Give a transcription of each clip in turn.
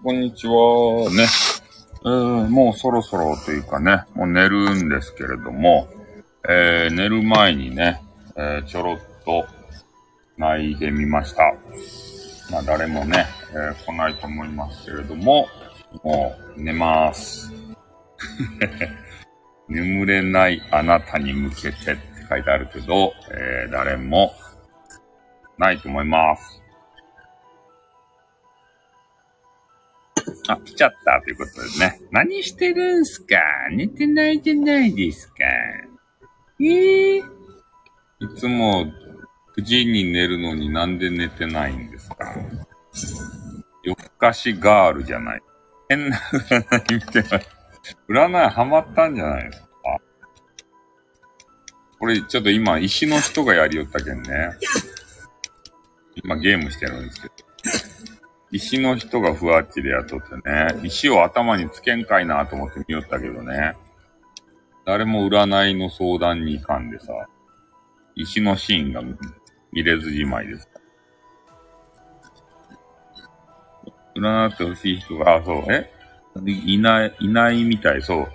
こんにちは。ね。えー、もうそろそろというかね、もう寝るんですけれども、えー、寝る前にね、えー、ちょろっと泣いてみました。まあ誰もね、えー、来ないと思いますけれども、もう寝ます。眠れないあなたに向けてって書いてあるけど、えー、誰もないと思います。あ、来ちゃったということでね。何してるんすか？寝てないじゃないですか。えー、いつも9時に寝るのになんで寝てないんですか？夜更かしガールじゃない。変な占い見てない。占いハマったんじゃないですか？これちょっと今石の人がやりよったけんね。今ゲームしてるんですけど。石の人がふわっちでやっとってね。石を頭につけんかいなと思って見よったけどね。誰も占いの相談に行かんでさ。石のシーンが見れずじまいです。占ってほしい人が、あ、そう、え？いない、いないみたい、そう。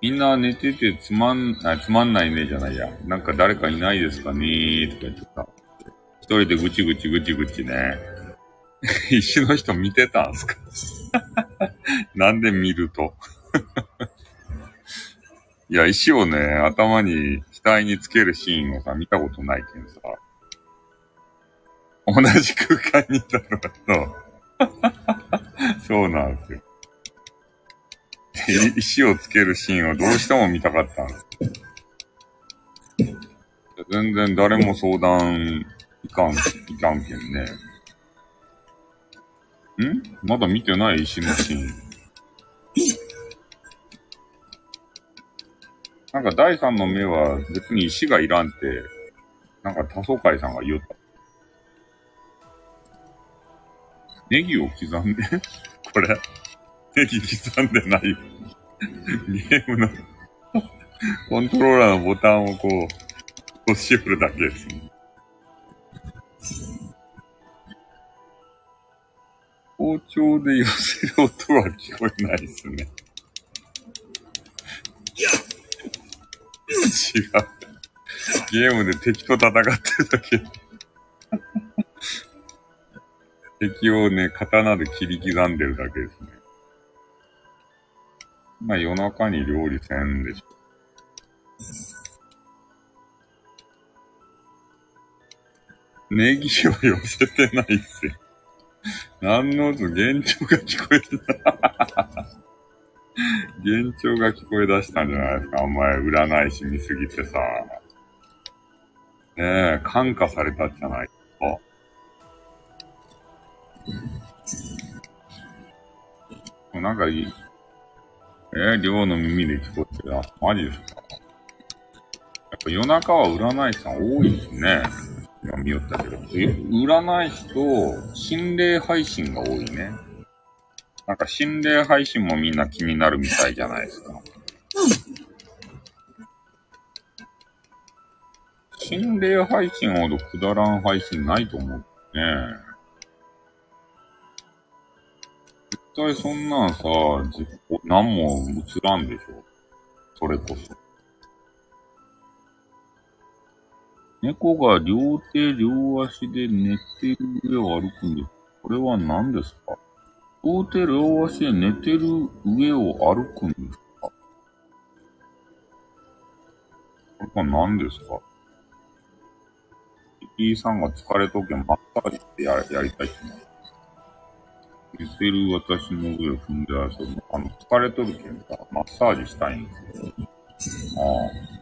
みんな寝ててつまんない、つまんないねじゃないや。なんか誰かいないですかねーとか言ってた。一人でぐちぐちぐちぐちね。石の人見てたんすか？なんで見ると？いや、石をね、頭に、額につけるシーンをさ、見たことないけんさ。同じ空間にいたのかと。そうなんですよ。い石をつけるシーンをどうしても見たかったんです。全然誰も相談いかん、いかんけんね。ん？まだ見てない？石のシーン。なんか第三の目は別に石がいらんって、なんか多層会さんが言った。ネギを刻んで これネギ刻んでないよ。ゲームのコントローラーのボタンをこう、押し振るだけですね。包丁で寄せる音は聞こえないですね。違う。ゲームで敵と戦ってるだけ。敵をね、刀で切り刻んでるだけですね。まあ夜中に料理せんでしょ。ネギを寄せてないっすよ。何の音、幻聴が聞こえてた。幻聴が聞こえ出したんじゃないですか。お前、占い師見すぎてさ。ねえ、感化されたじゃないですか。なんかいい。えー、寮の耳で聞こえてる。あ、マジですか。やっぱ夜中は占い師さん多いですね。見よったけど。え、占い師と心霊配信が多いね。なんか心霊配信もみんな気になるみたいじゃないですか。心霊配信ほどくだらん配信ないと思うね。絶対そんなんさ、何も映らんでしょ。それこそ。猫が両手両足で寝てる上を歩くんです。これは何ですか？両手両足で寝てる上を歩くんですか？これは何ですか ?P さんが疲れとけマッサージってややりたいってな。寝てる私の上を踏んで遊ぶ。あの、疲れとるけんさ、マッサージしたいんですよ。ああ。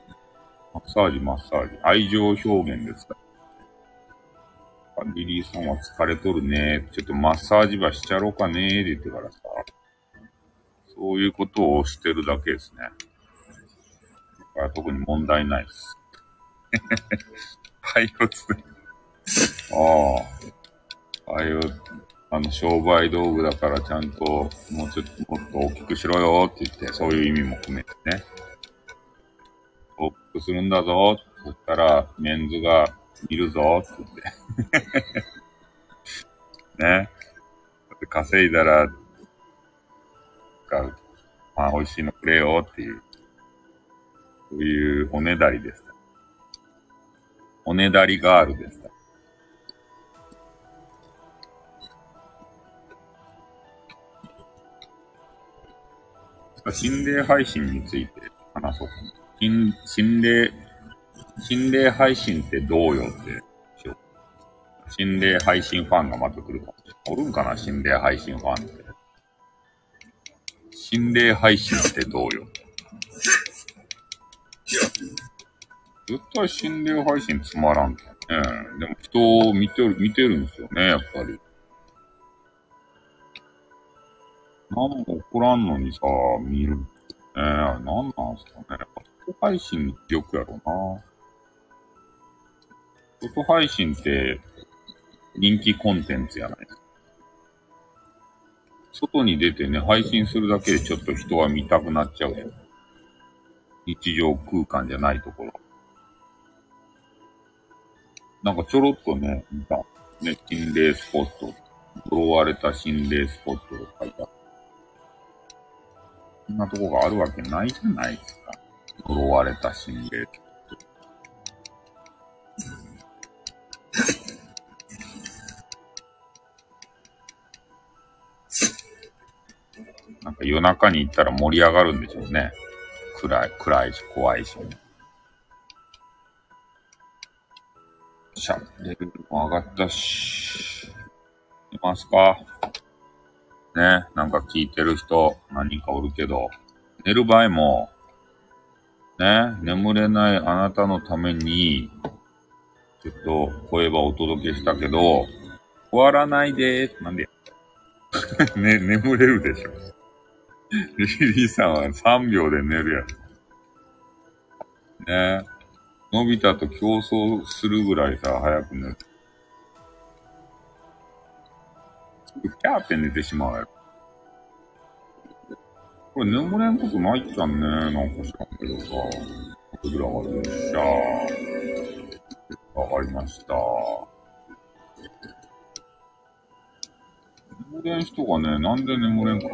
マッサージ、マッサージ。愛情表現ですか？リリーさんは疲れとるね。ちょっとマッサージばしちゃろうかねって言ってからさ。そういうことをしてるだけですね。だから特に問題ないです。パイオツ。ああ。パイオあの、商売道具だからちゃんと、もうちょっともっと大きくしろよって言って、そういう意味も込めてね。大きくするんだぞって言ったら、メンズがいるぞって言って。ね。だって稼いだら使う。まあ、美味しいのくれよっていう、そういうおねだりです。おねだりガールです。心霊配信について話そうかな。心、心霊、心霊配信ってどうよって心霊配信ファンがまた来るかもしれない。おるんかな？心霊配信ファンって。心霊配信ってどうよ。絶対心霊配信つまらんけどね。でも人を見てる、見てるんですよね、やっぱり。何も起こらんのにさ、見る。ねえ、何なんすかね。外配信の記憶やろうな。外配信って人気コンテンツやない。外に出てね、配信するだけでちょっと人は見たくなっちゃうやん。日常空間じゃないところ。なんかちょろっとね、見た。ね、心霊スポット。呪われた心霊スポットが書いてある。そんなとこがあるわけないじゃないですか。呪われた心霊なんか夜中に行ったら盛り上がるんでしょうね。暗い、暗いし、怖いし。しゃ、レベルも上がったし。いますか？ね、なんか聞いてる人何人かおるけど、寝る場合も、ね、眠れないあなたのために、ちょっと声はお届けしたけど、終わらないでーなんで ね、眠れるでしょ。リリーさんは3秒で寝るやん。ねのび太と競争するぐらいさ、早く寝る。キャーって寝てしまうやろ。これ眠れんことないっちゃんね。なんか知らんけどさ。ぐらがる。じゃあ、わかりました。眠れん人がね、なんで眠れんかわ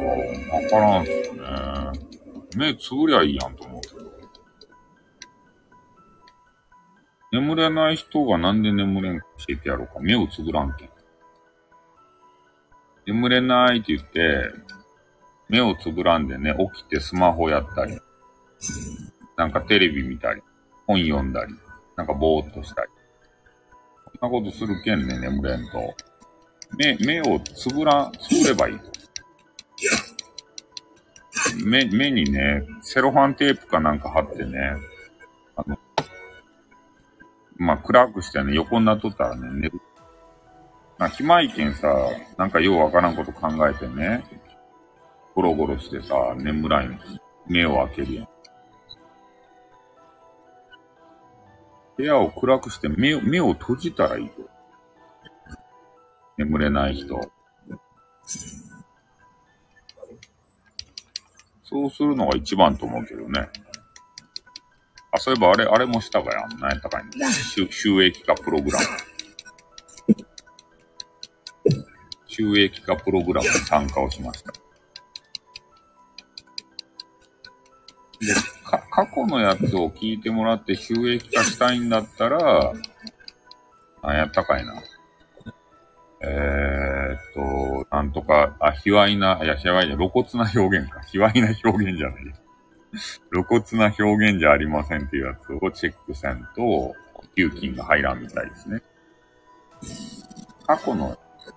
からんすよね。目つぶりゃいいやんと思うけど。眠れない人がなんで眠れんか教えてやろうか。目をつぶらんけん。眠れないって言って、目をつぶらんでね、起きてスマホやったり、なんかテレビ見たり、本読んだり、なんかぼーっとしたり。そんなことするけんね、眠れんと。目、目をつぶら、つぶればいい。目、目にね、セロハンテープかなんか貼ってね、あの、まあ、暗くしてね、横になっとったらね、寝る。まあ、暇いけんさ、なんかようわからんこと考えてね、ゴロゴロしてさ、眠らん目を開けるやん。部屋を暗くして目を、目を閉じたらいいよ。眠れない人。そうするのが一番と思うけどね。あ、そういえばあれ、あれもしたかやん。何やったかい？収収益化プログラム。収益化プログラムに参加をしました。か？過去のやつを聞いてもらって収益化したいんだったら、何やったかいな。えー、っと、なんとか、あ、卑猥な、いや、卑猥じゃ、露骨な表現か。卑猥な表現じゃない。露骨な表現じゃありませんっていうやつをチェックせんと、給金が入らんみたいですね。過去の、過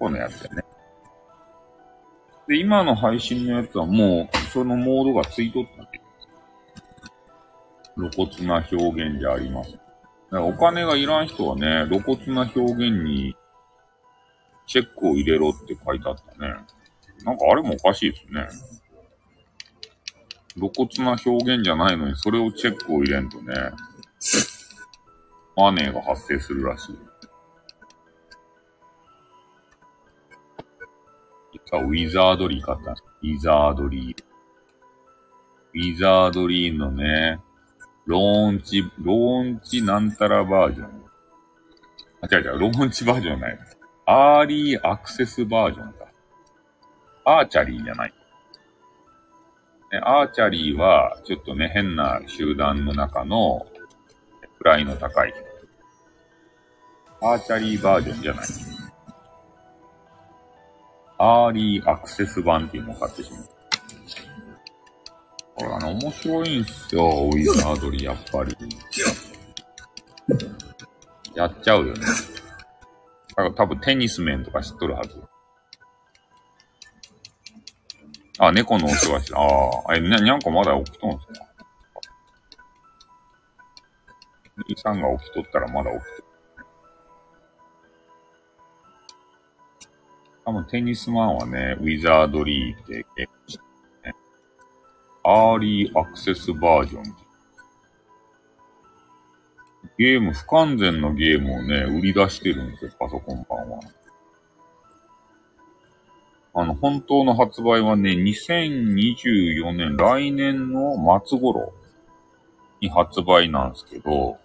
去のやつだね。で、今の配信のやつはもう、そのモードがついとった露骨な表現じゃありません。お金がいらん人はね、露骨な表現にチェックを入れろって書いてあったね。なんかあれもおかしいですね。露骨な表現じゃないのに、それをチェックを入れんとね、マネーが発生するらしい。実はウィザードリー買った。ウィザードリー。ウィザードリーンのね、ローンチ、ローンチなんたらバージョン。あ、違う違う、ローンチバージョンじゃない。アーリーアクセスバージョンだ。アーチャリーじゃない。ね、アーチャリーは、ちょっとね、変な集団の中の、位の高い。アーチャリーバージョンじゃない。アーリーアクセス版っていうのを買ってしまう。これはね、面白いんすよ、ウィザードリィ、やっぱり。やっちゃうよね。だから多分テニス面とか知っとるはず。あ、猫のお世話して、ああ、え、にゃ、にゃんこまだ起きとんすか？兄さんが起きとったらまだ起きとる。多分テニスマンはね、ウィザードリーってゲームしてね。アーリーアクセスバージョンゲーム、不完全のゲームをね、売り出してるんですよ、パソコン版は。あの、本当の発売はね、2024年、来年の末頃に発売なんですけど、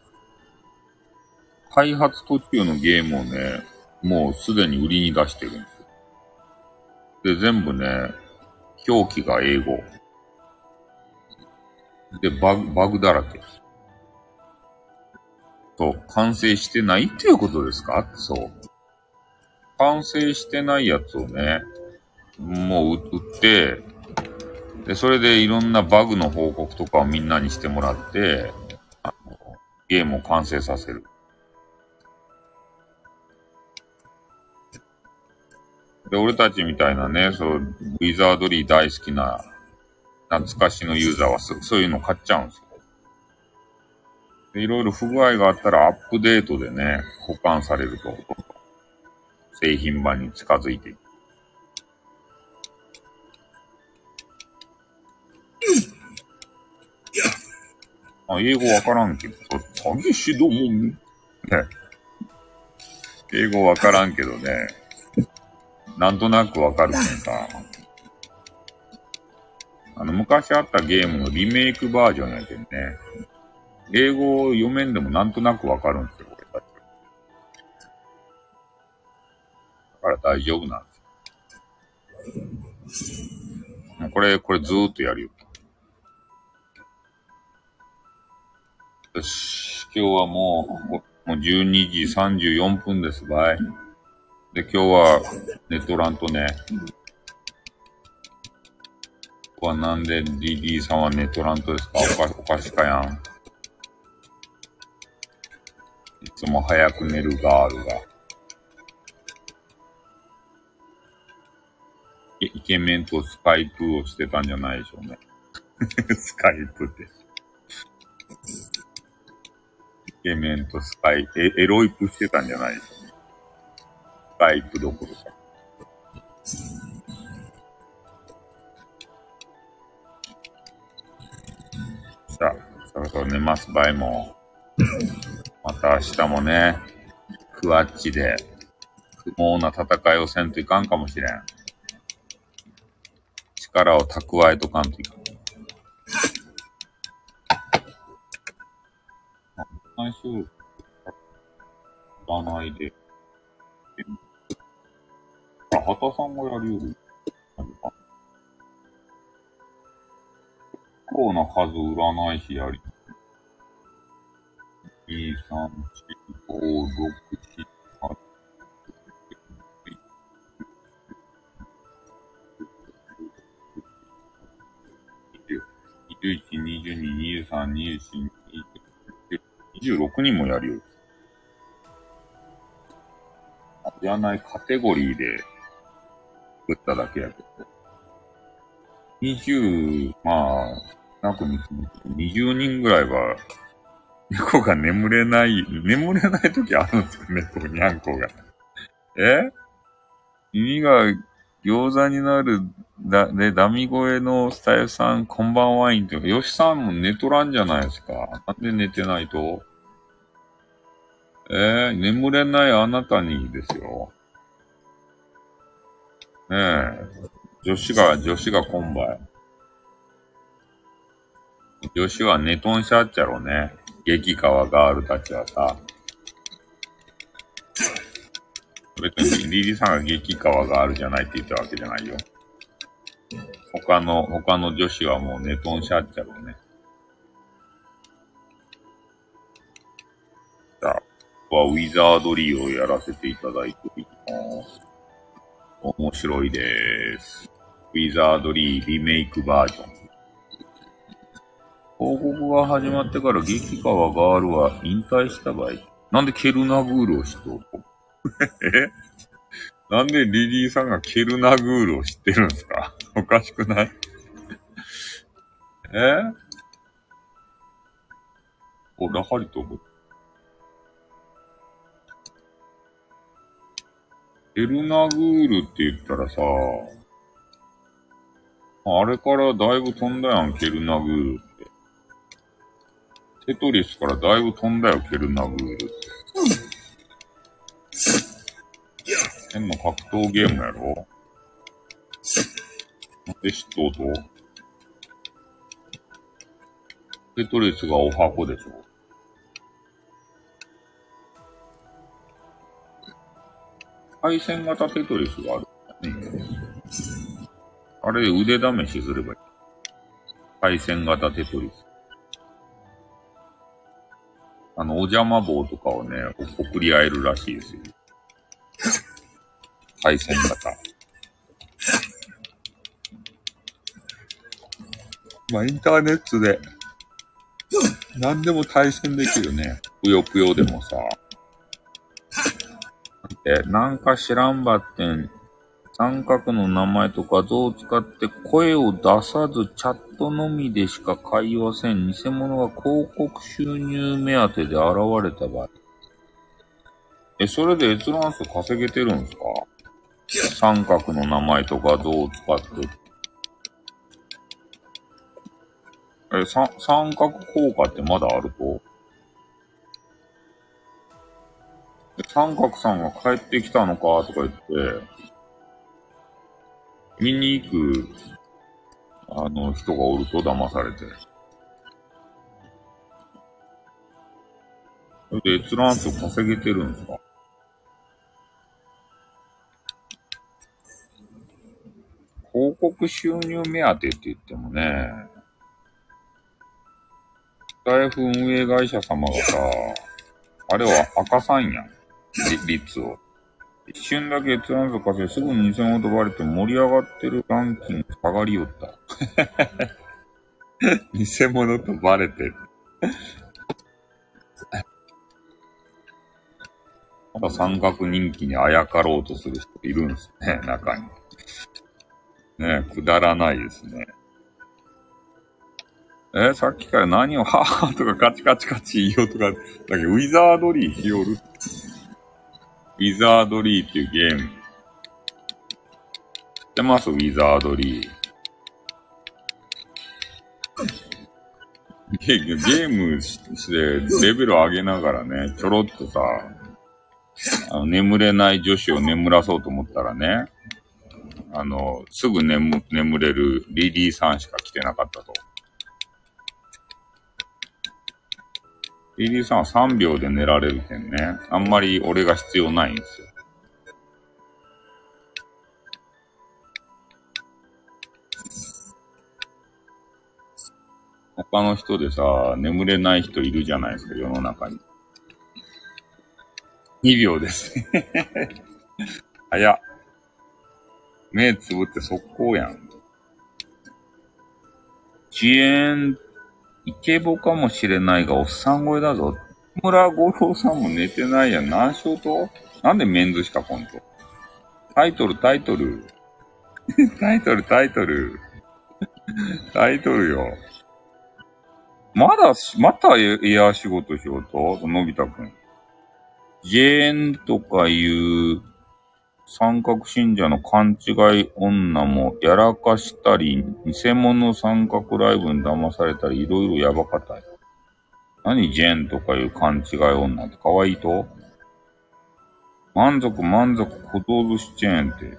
開発途中のゲームをね、もうすでに売りに出してるんですよ。で、全部ね、表記が英語。で、バグ、バグだらけ。そう、完成してないっていうことですか？そう。完成してないやつをね、もう売って、で、それでいろんなバグの報告とかをみんなにしてもらって、あのゲームを完成させる。で、俺たちみたいなね、そう、ウィザードリー大好きな、懐かしのユーザーはそういうの買っちゃうんですよ。で、いろいろ不具合があったらアップデートでね、保管されると、製品版に近づいていく。あ、英語わからんけど、詐欺師ども、ね。英語わからんけどね、なんとなくわかるけどさ、あの、昔あったゲームのリメイクバージョンやけんね、英語を読めんでもなんとなくわかるんですよ、俺たち。だから大丈夫なんですよ。これ、これずーっとやるよ。よし、今日はもう、もう12時34分ですばい。で、今日はネットランとね、はなんで DD さんはネットラントですか？おかおかしかやん。いつも早く寝るガールが。イケメンとスカイプをしてたんじゃないでしょうね。スカイプって。イケメンとスカイ、エエロイプしてたんじゃないですかね。スカイプどころか。そろそろ寝ます場合も。また明日もね、クワッチで、不毛な戦いをせんといかんかもしれん。力を蓄えとかんといかん。最初、占いで。あ、畑さんがやるより、構な数占い師やり。2、3、4、5、6、7、8、21、22、23、24、26人もやるよ。やらないカテゴリーで作っただけやけど。20、まあ、なく20人ぐらいは、猫が眠れない、眠れない時あるんですよ、猫にゃんこが。え？耳が餃子になる、だ、で、ダミ声のスタイルさん、こんばんはいんって、よしさんも寝とらんじゃないですか。なんで寝てないと？え？ー、眠れないあなたにですよ。ねえ、女子が、女子が今晩。女子は寝とんしゃっちゃろね。激川ガールたちはさ。別にリリーさんが激川ガールじゃないって言ったわけじゃないよ。他の、他の女子はもう寝とんしゃっちゃろうね。じゃあ、はウィザードリーをやらせていただいております。面白いです。ウィザードリーリメイクバージョン。広告が始まってから激川ガールは引退した場合、なんでケルナグールを知っと え？なんでリリーさんがケルナグールを知ってるんですか？おかしくない？え？お、ラハリと思ケルナグールって言ったらさ、あれからだいぶ飛んだやん、ケルナグール。テトリスからだいぶ飛んだよ、ケルナグールって。変な格闘ゲームやろ？なんで知っとう？とテトリスがお箱でしょ配線型テトリスがある。あれ腕試しすればいい。配線型テトリス。あの、お邪魔棒とかをね、送り合えるらしいですよ。対戦型。まあ、インターネットで、何でも対戦できるね。ぷよぷよでもさ。で、なんか知らんばってん、三角の名前と画像を使って声を出さずチャットのみでしか会話せん偽物が広告収入目当てで現れた場合。え、それで閲覧数稼げてるんですか？三角の名前と画像を使って。え、三、三角効果ってまだあると？三角さんが帰ってきたのかとか言って、見に行く、あの、人がおると騙されて。それで閲覧数稼げてるんですか？広告収入目当てって言ってもね、スタイフ運営会社様がさ、あれは赤さんやん。率を。一瞬だけ閲覧数稼いすぐに偽物とバレて盛り上がってるランキング下がりよった。偽物とバレてる。まだ三角人気にあやかろうとする人いるんですね、中に。ねえくだらないですね。えさっきから何を、はぁとかカチカチカチ言おうとか、だけどウィザードリーしよる。ウィザードリーっていうゲーム。知ってますウィザードリー。ゲゲームしてレベル上げながらね、ちょろっとさ、あの眠れない女子を眠らそうと思ったらね、あの、すぐ眠、眠れるリリーさんしか来てなかったと。リリーさんは3秒で寝られるけんね。あんまり俺が必要ないんですよ。他の人でさ、眠れない人いるじゃないですか、世の中に。2秒です 早っ。目つぶって速攻やん。遅延、イケボかもしれないが、おっさん声だぞ。村五郎さんも寝てないやん。何しようと？なんでメンズしか来んと？タイトル、タイトル。タイトル、タイトル。タイトルよ。まだ、またエア仕事しようと？のび太くん。ジェーンとかいう三角信者の勘違い女もやらかしたり、偽物三角ライブに騙されたり、いろいろやばかったよ。何ジェンとかいう勘違い女って可愛いと？満足満足小道寿司チェーンって、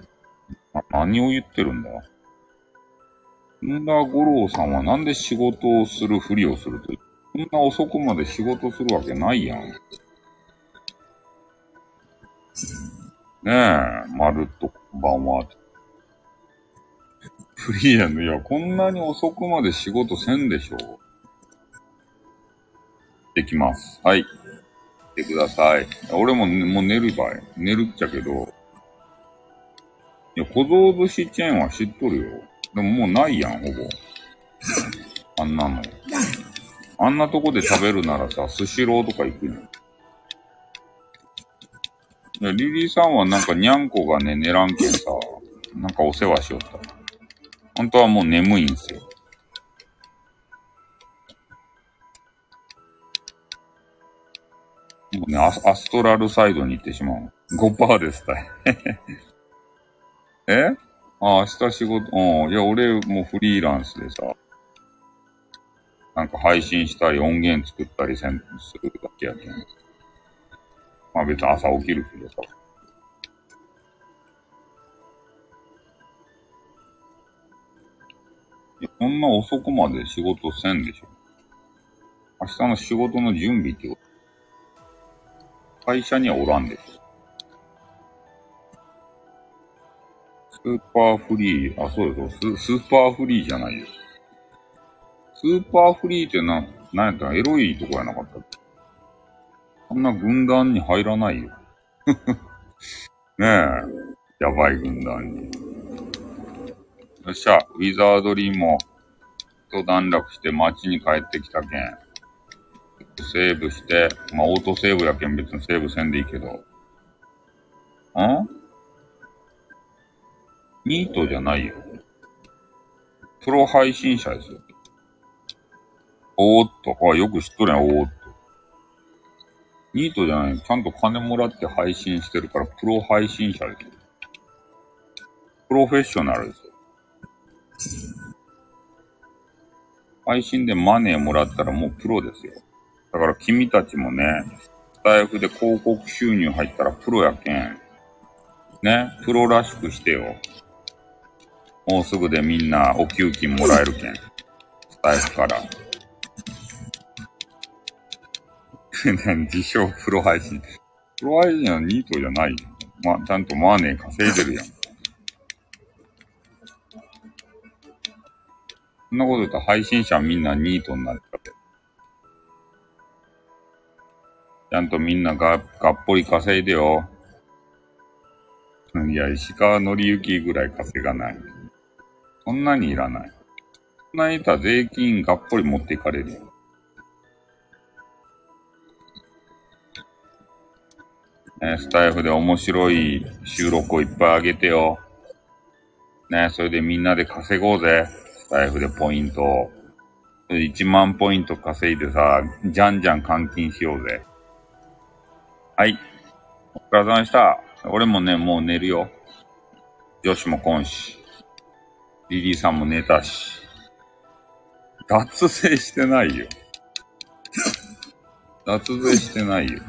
何を言ってるんだ？んだ五郎さんはなんで仕事をするふりをするとそんな遅くまで仕事するわけないやん。ねえ、まるっとこんばんは。フリーランド、いや、こんなに遅くまで仕事せんでしょう。できます。はい。来てください。俺も、ね、もう寝るばい。寝るっちゃけど。いや、小僧寿司チェーンは知っとるよ。でももうないやん、ほぼ。あんなの。あんなとこで食べるならさ、スシローとか行くの。いや、リリーさんはなんかにゃんこがね、寝らんけんさ、なんかお世話しよった。本当はもう眠いんすよ。もうねア、アストラルサイドに行ってしまう。5%ですたい。え？あ、明日仕事、うん。いや、俺もうフリーランスでさ、なんか配信したり音源作ったりせん、するだけやけん。まあ別に朝起きるけどさ。いや、そんな遅くまで仕事せんでしょ。明日の仕事の準備ってこと会社にはおらんでしょ。スーパーフリー、あ、そうですス。スーパーフリーじゃないよ。スーパーフリーってな、なんやったらエロいとこやなかったっけそんな軍団に入らないよ。ねえ。やばい軍団に。よっしゃ、ウィザードリィも、と段落して街に帰ってきたけん。セーブして、まあオートセーブやけん別にセーブせんでいいけど。んニートじゃないよ。プロ配信者ですよ。おーっと。あ、よく知っとるやん、おーっと。ニートじゃない。ちゃんと金もらって配信してるから、プロ配信者ですよ。プロフェッショナルですよ。配信でマネーもらったらもうプロですよ。だから君たちもね、スタイフで広告収入入ったらプロやけん。ね、プロらしくしてよ。もうすぐでみんなお給金もらえるけん。スタイフから。自称プロ配信。プロ配信はニートじゃないよ。ま、ちゃんとマーネー稼いでるやん。そんなこと言ったら配信者みんなニートになるかって。ちゃんとみんなが、がっぽり稼いでよ。いや、石川のりゆきぐらい稼がない。そんなにいらない。そんなにいたら税金がっぽり持っていかれるよ。ね、スタイフで面白い収録をいっぱいあげてよ。ね、それでみんなで稼ごうぜ。スタイフでポイントを。1万ポイント稼いでさ、じゃんじゃん換金しようぜ。はい。お疲れ様でした。俺もね、もう寝るよ。よしも来んし。リリーさんも寝たし。脱税してないよ。脱税してないよ。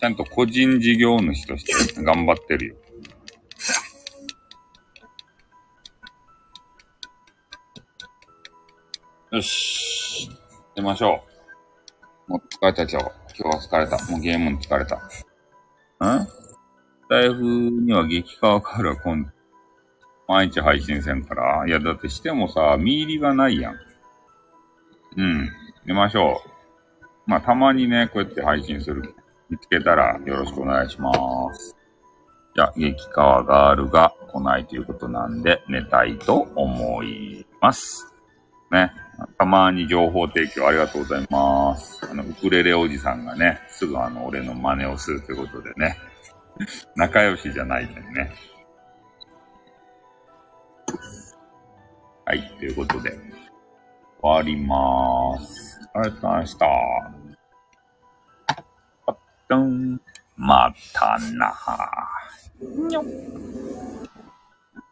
ちゃんと個人事業主として頑張ってるよ。よし。寝ましょう。もう疲れた今日。今日は疲れた。もうゲームに疲れた。ん？タイフには激化から今度、毎日配信せんから。いや、だってしてもさ、見入りがないやん。うん。寝ましょう。まあ、たまにね、こうやって配信する。見つけたらよろしくお願いします。じゃあ、激川ガールが来ないということなんで、寝たいと思います。ね。たまに情報提供ありがとうございます。あの、ウクレレおじさんがね、すぐあの、俺の真似をするということでね。仲良しじゃないけどね。はい、ということで、終わりまーす。ありがとうございました。あっとん、またなにょ。